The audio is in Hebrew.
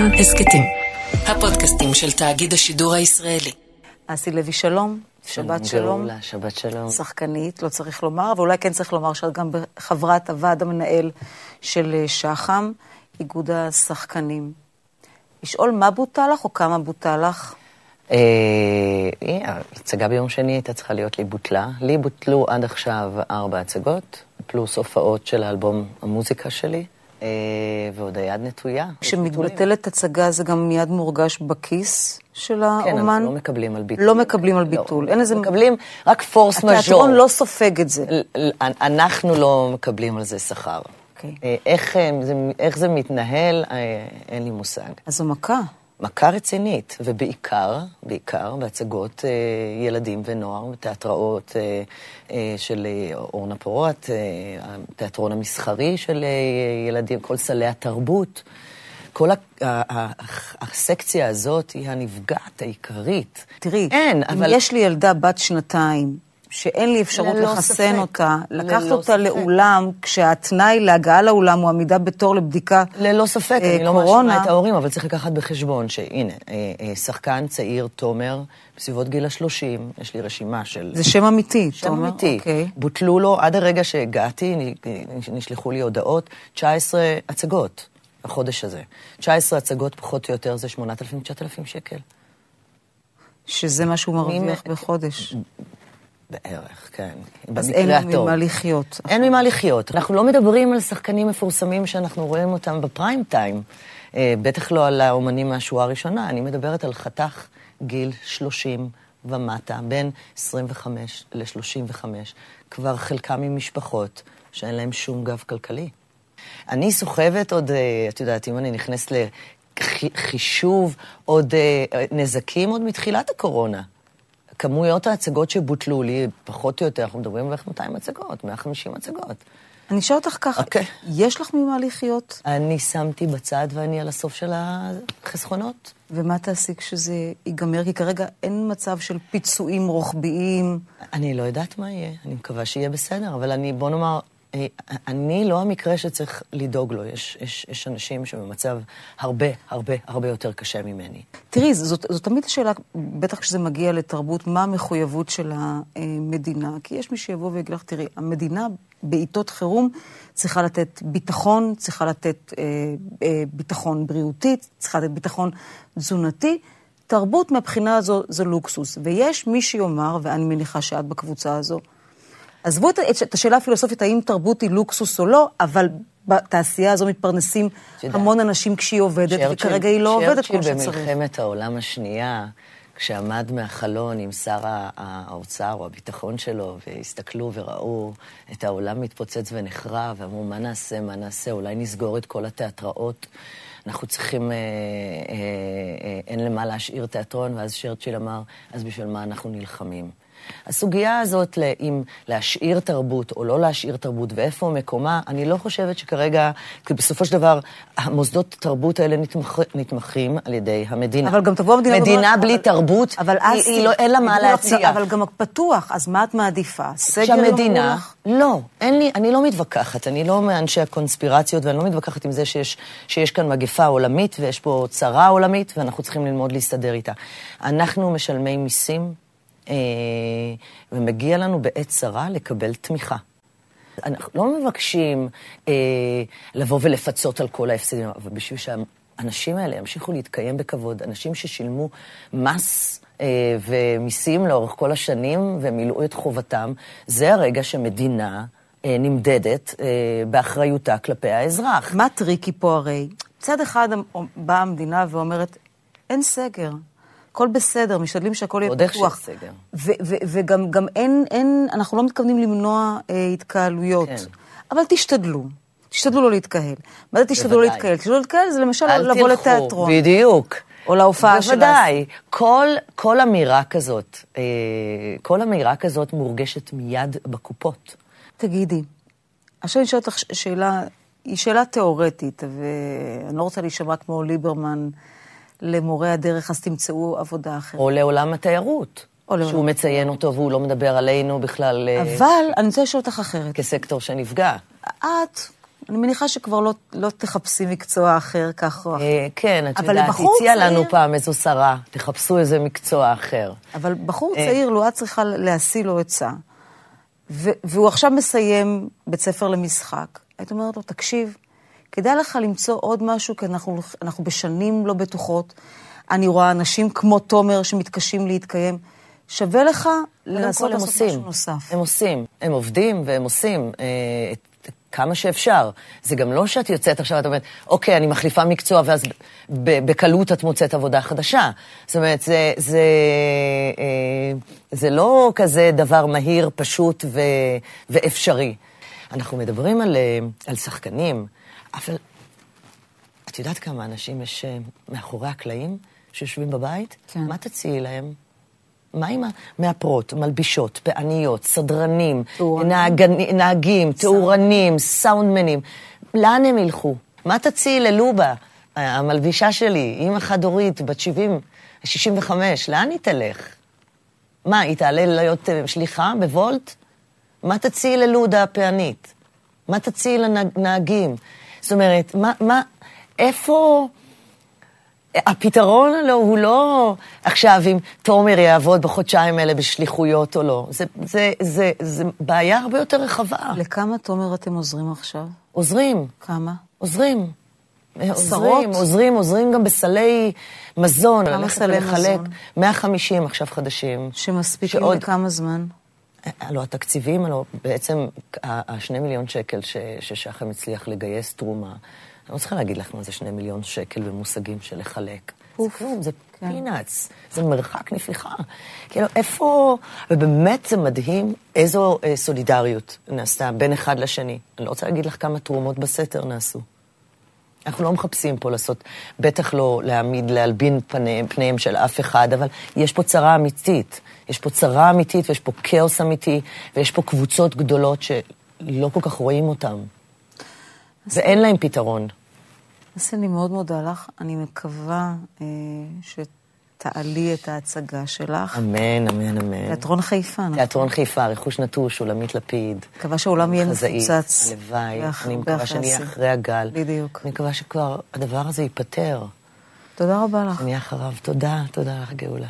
כאן הסכתים. הפודקאסטים של תאגיד השידור הישראלי. אסי לוי, שלום. שבת שלום. גאולה, שבת שלום. שחקנית, לא צריך לומר, אבל אולי כן צריך לומר שאת גם חברת הוועד המנהל של אה, שח"ם, איגוד השחקנים. לשאול מה בוטל לך או כמה בוטל לך? אה, ההצגה ביום שני הייתה צריכה להיות לי בוטלה. לי בוטלו עד עכשיו ארבע הצגות, פלוס הופעות של האלבום המוזיקה שלי. אה, ועוד היד נטויה. כשמתבטלת הצגה זה גם מיד מורגש בכיס של כן, האומן? אנחנו לא מקבלים על ביטול. לא מקבלים על ביטול. אין איזה... מקבלים רק פורס מז'ור. התיאטרון לא סופג את זה. אנחנו לא מקבלים על זה שכר. אוקיי. אה, איך אה, זה- איך זה מתנהל, אין לי מושג. אז זו מכה. מכה רצינית, ובעיקר, בעיקר בהצגות אה, ילדים ונוער, בתיאטראות אה, אה, של אה, אורנה פורת, אה, התיאטרון המסחרי של אה, ילדים, כל סלי התרבות. כל ה- ה- ה- הסקציה הזאת היא הנפגעת העיקרית. תראי, אין, אם אבל... יש לי ילדה בת שנתיים, שאין לי אפשרות לחסן ספק. אותה, לקחת אותה ספק. לאולם, כשהתנאי להגעה לאולם הוא עמידה בתור לבדיקה ללא ספק, אה, אני לא קורונה. מאשימה את ההורים, אבל צריך לקחת בחשבון שהנה, אה, אה, שחקן צעיר, תומר, בסביבות גיל השלושים, יש לי רשימה של... זה שם אמיתי, שם תומר? אמיתי. אוקיי. בוטלו לו, עד הרגע שהגעתי, נשלחו לי הודעות, 19 הצגות בחודש הזה. 19 הצגות, פחות או יותר, זה 8,000-9,000 שקל. שזה מה שהוא מרוויח בחודש. בערך, כן. אז אין הטוב. ממה לחיות. אין ממה לחיות. אנחנו לא מדברים על שחקנים מפורסמים שאנחנו רואים אותם בפריים טיים. אה, בטח לא על האומנים מהשורה הראשונה. אני מדברת על חתך גיל 30 ומטה, בין 25 ל-35. כבר חלקם עם משפחות שאין להם שום גב כלכלי. אני סוחבת עוד, אה, את יודעת, אם אני נכנסת לחישוב, עוד אה, נזקים עוד מתחילת הקורונה. כמויות ההצגות שבוטלו לי, פחות או יותר, אנחנו מדברים בערך 200 הצגות, 150 הצגות. אני אשאל אותך ככה, אוקיי. יש לך ממה לחיות? אני שמתי בצד ואני על הסוף של החסכונות. ומה תעשי כשזה ייגמר? כי כרגע אין מצב של פיצויים רוחביים. אני לא יודעת מה יהיה, אני מקווה שיהיה בסדר, אבל אני, בוא נאמר, אני לא המקרה שצריך לדאוג לו. יש, יש, יש אנשים שבמצב הרבה, הרבה, הרבה יותר קשה ממני. תראי, זאת, זאת תמיד השאלה, בטח כשזה מגיע לתרבות, מה המחויבות של המדינה? כי יש מי שיבוא ויגיד לך, תראי, המדינה בעיתות חירום צריכה לתת ביטחון, צריכה לתת אה, אה, ביטחון בריאותי, צריכה לתת ביטחון תזונתי. תרבות מהבחינה הזו זה לוקסוס. ויש מי שיאמר, ואני מניחה שאת בקבוצה הזו, עזבו את, את השאלה הפילוסופית האם תרבות היא לוקסוס או לא, אבל בתעשייה הזו מתפרנסים יודעת, המון אנשים כשהיא עובדת, וכרגע היא לא עובדת כמו שצריך. במלחמת העולם השנייה, כשעמד מהחלון עם שר האוצר או הביטחון שלו, והסתכלו וראו את העולם מתפוצץ ונחרב, ואמרו, מה נעשה, מה נעשה, אולי נסגור את כל התיאטראות. אנחנו צריכים, אה, אה, אה, אין למה להשאיר תיאטרון, ואז צ'רצ'יל אמר, אז בשביל מה אנחנו נלחמים? הסוגיה הזאת, ל- אם להשאיר תרבות או לא להשאיר תרבות ואיפה מקומה, אני לא חושבת שכרגע, כי בסופו של דבר, המוסדות תרבות האלה נתמכ... נתמכים על ידי המדינה. אבל גם תבוא המדינה... מדינה בלי אבל- תרבות, אבל היא, אז... היא לא, אין לה מה לך, להציע. אבל גם פתוח, אז מה את מעדיפה? סגר יאמרו שהמדינה? לא, אין לי, אני לא מתווכחת, אני לא מאנשי הקונספירציות ואני לא מתווכחת עם זה שיש, שיש כאן מגפה עולמית ויש פה צרה עולמית ואנחנו צריכים ללמוד להסתדר איתה. אנחנו משלמי מיסים, ומגיע לנו בעת צרה לקבל תמיכה. אנחנו לא מבקשים אה, לבוא ולפצות על כל ההפסדים, אבל בשביל שהאנשים האלה ימשיכו להתקיים בכבוד, אנשים ששילמו מס אה, ומיסים לאורך כל השנים ומילאו את חובתם, זה הרגע שמדינה אה, נמדדת אה, באחריותה כלפי האזרח. מה tricky פה הרי? מצד אחד באה המדינה ואומרת, אין סגר. הכל בסדר, משתדלים שהכל יהיה איך פתוח. ו- ו- וגם גם אין, אין, אנחנו לא מתכוונים למנוע אה, התקהלויות. כן. אבל תשתדלו, תשתדלו לא להתקהל. מה זה תשתדלו לא. להתקהל? תשתדלו לא להתקהל זה למשל אל לבוא תלכו, לתיאטרון. בדיוק. או להופעה של בוודאי. כל, כל אמירה כזאת, אה, כל אמירה כזאת מורגשת מיד בקופות. תגידי, עכשיו אני שואלת אותך שאלה, היא שאלה תיאורטית, ואני לא רוצה להישמע כמו ליברמן למורי הדרך, אז תמצאו עבודה אחרת. או לעולם התיירות. או לעולם שהוא מציין אותו והוא לא מדבר עלינו בכלל אה, אבל אני רוצה לשאול אותך אחרת. כסקטור שנפגע. את, אני מניחה שכבר לא, לא תחפשי מקצוע אחר כך או אחר. אה, כן, את יודעת, הציעה צעיר- לנו פעם איזו שרה, תחפשו איזה מקצוע אחר. אבל בחור אה. צעיר, לו את צריכה להשיא לו עצה, והוא עכשיו מסיים בית ספר למשחק, היית אומרת לו, תקשיב, כדאי לך למצוא עוד משהו, כי אנחנו, אנחנו בשנים לא בטוחות. אני רואה אנשים כמו תומר שמתקשים להתקיים. שווה לך לנסות הם לעשות עושים, משהו נוסף. הם עושים, הם עובדים והם עושים אה, את, כמה שאפשר. זה גם לא שאת יוצאת עכשיו ואת אומרת, אוקיי, אני מחליפה מקצוע, ואז בקלות את מוצאת עבודה חדשה. זאת אומרת, זה, זה, אה, זה לא כזה דבר מהיר, פשוט ו, ואפשרי. אנחנו מדברים על, אה, על שחקנים, אבל את יודעת כמה אנשים יש אה, מאחורי הקלעים שיושבים בבית? כן. מה תציעי להם? מה עם המאפרות, מלבישות, פעניות, סדרנים. נהגני- נהגים, תאורנים, סאונדמנים? לאן הם ילכו? מה תציעי ללובה, המלבישה שלי, אימא חד-הורית, בת 70, 65, לאן היא תלך? מה, היא תעלה להיות אה, שליחה בוולט? מה תציעי ללודה הפענית? מה תציעי לנהגים? זאת אומרת, מה, מה, איפה... הפתרון לא, הוא לא עכשיו אם תומר יעבוד בחודשיים האלה בשליחויות או לא. זה, זה, זה, זה בעיה הרבה יותר רחבה. לכמה, תומר, אתם עוזרים עכשיו? עוזרים, כמה? עוזרים. עשרות? עוזרים, עוזרים, עוזרים גם בסלי מזון. כמה סלי. מזון? 150 עכשיו חדשים. שמספיקים שעוד- לכמה זמן? הלוא התקציבים, הלוא בעצם השני מיליון שקל ש- ששחם הצליח לגייס תרומה, אני לא צריכה להגיד לך מה זה שני מיליון שקל במושגים של לחלק. זה כלום, זה כן. פינאץ, זה מרחק נפיחה. כאילו, איפה... ובאמת זה מדהים איזו אה, סולידריות נעשתה בין אחד לשני. אני לא רוצה להגיד לך כמה תרומות בסתר נעשו. אנחנו לא מחפשים פה לעשות, בטח לא להעמיד, להלבין פניהם, פניהם של אף אחד, אבל יש פה צרה אמיתית. יש פה צרה אמיתית ויש פה כאוס אמיתי, ויש פה קבוצות גדולות שלא כל כך רואים אותן. ואין להם פתרון. אז אני מאוד מודה לך. אני מקווה אה, שתעלי את ההצגה שלך. אמן, אמן, אמן. תיאטרון חיפה, נכון? תיאטרון חיפה, רכוש נטוש, שולמית לפיד. מקווה שהעולם יהיה מפוצץ. הלוואי, אני מקווה שנהיה השיא. אחרי הגל. בדיוק. אני מקווה שכבר הדבר הזה ייפתר. תודה רבה לך. שנהיה אחריו. תודה, תודה לך, גאולה.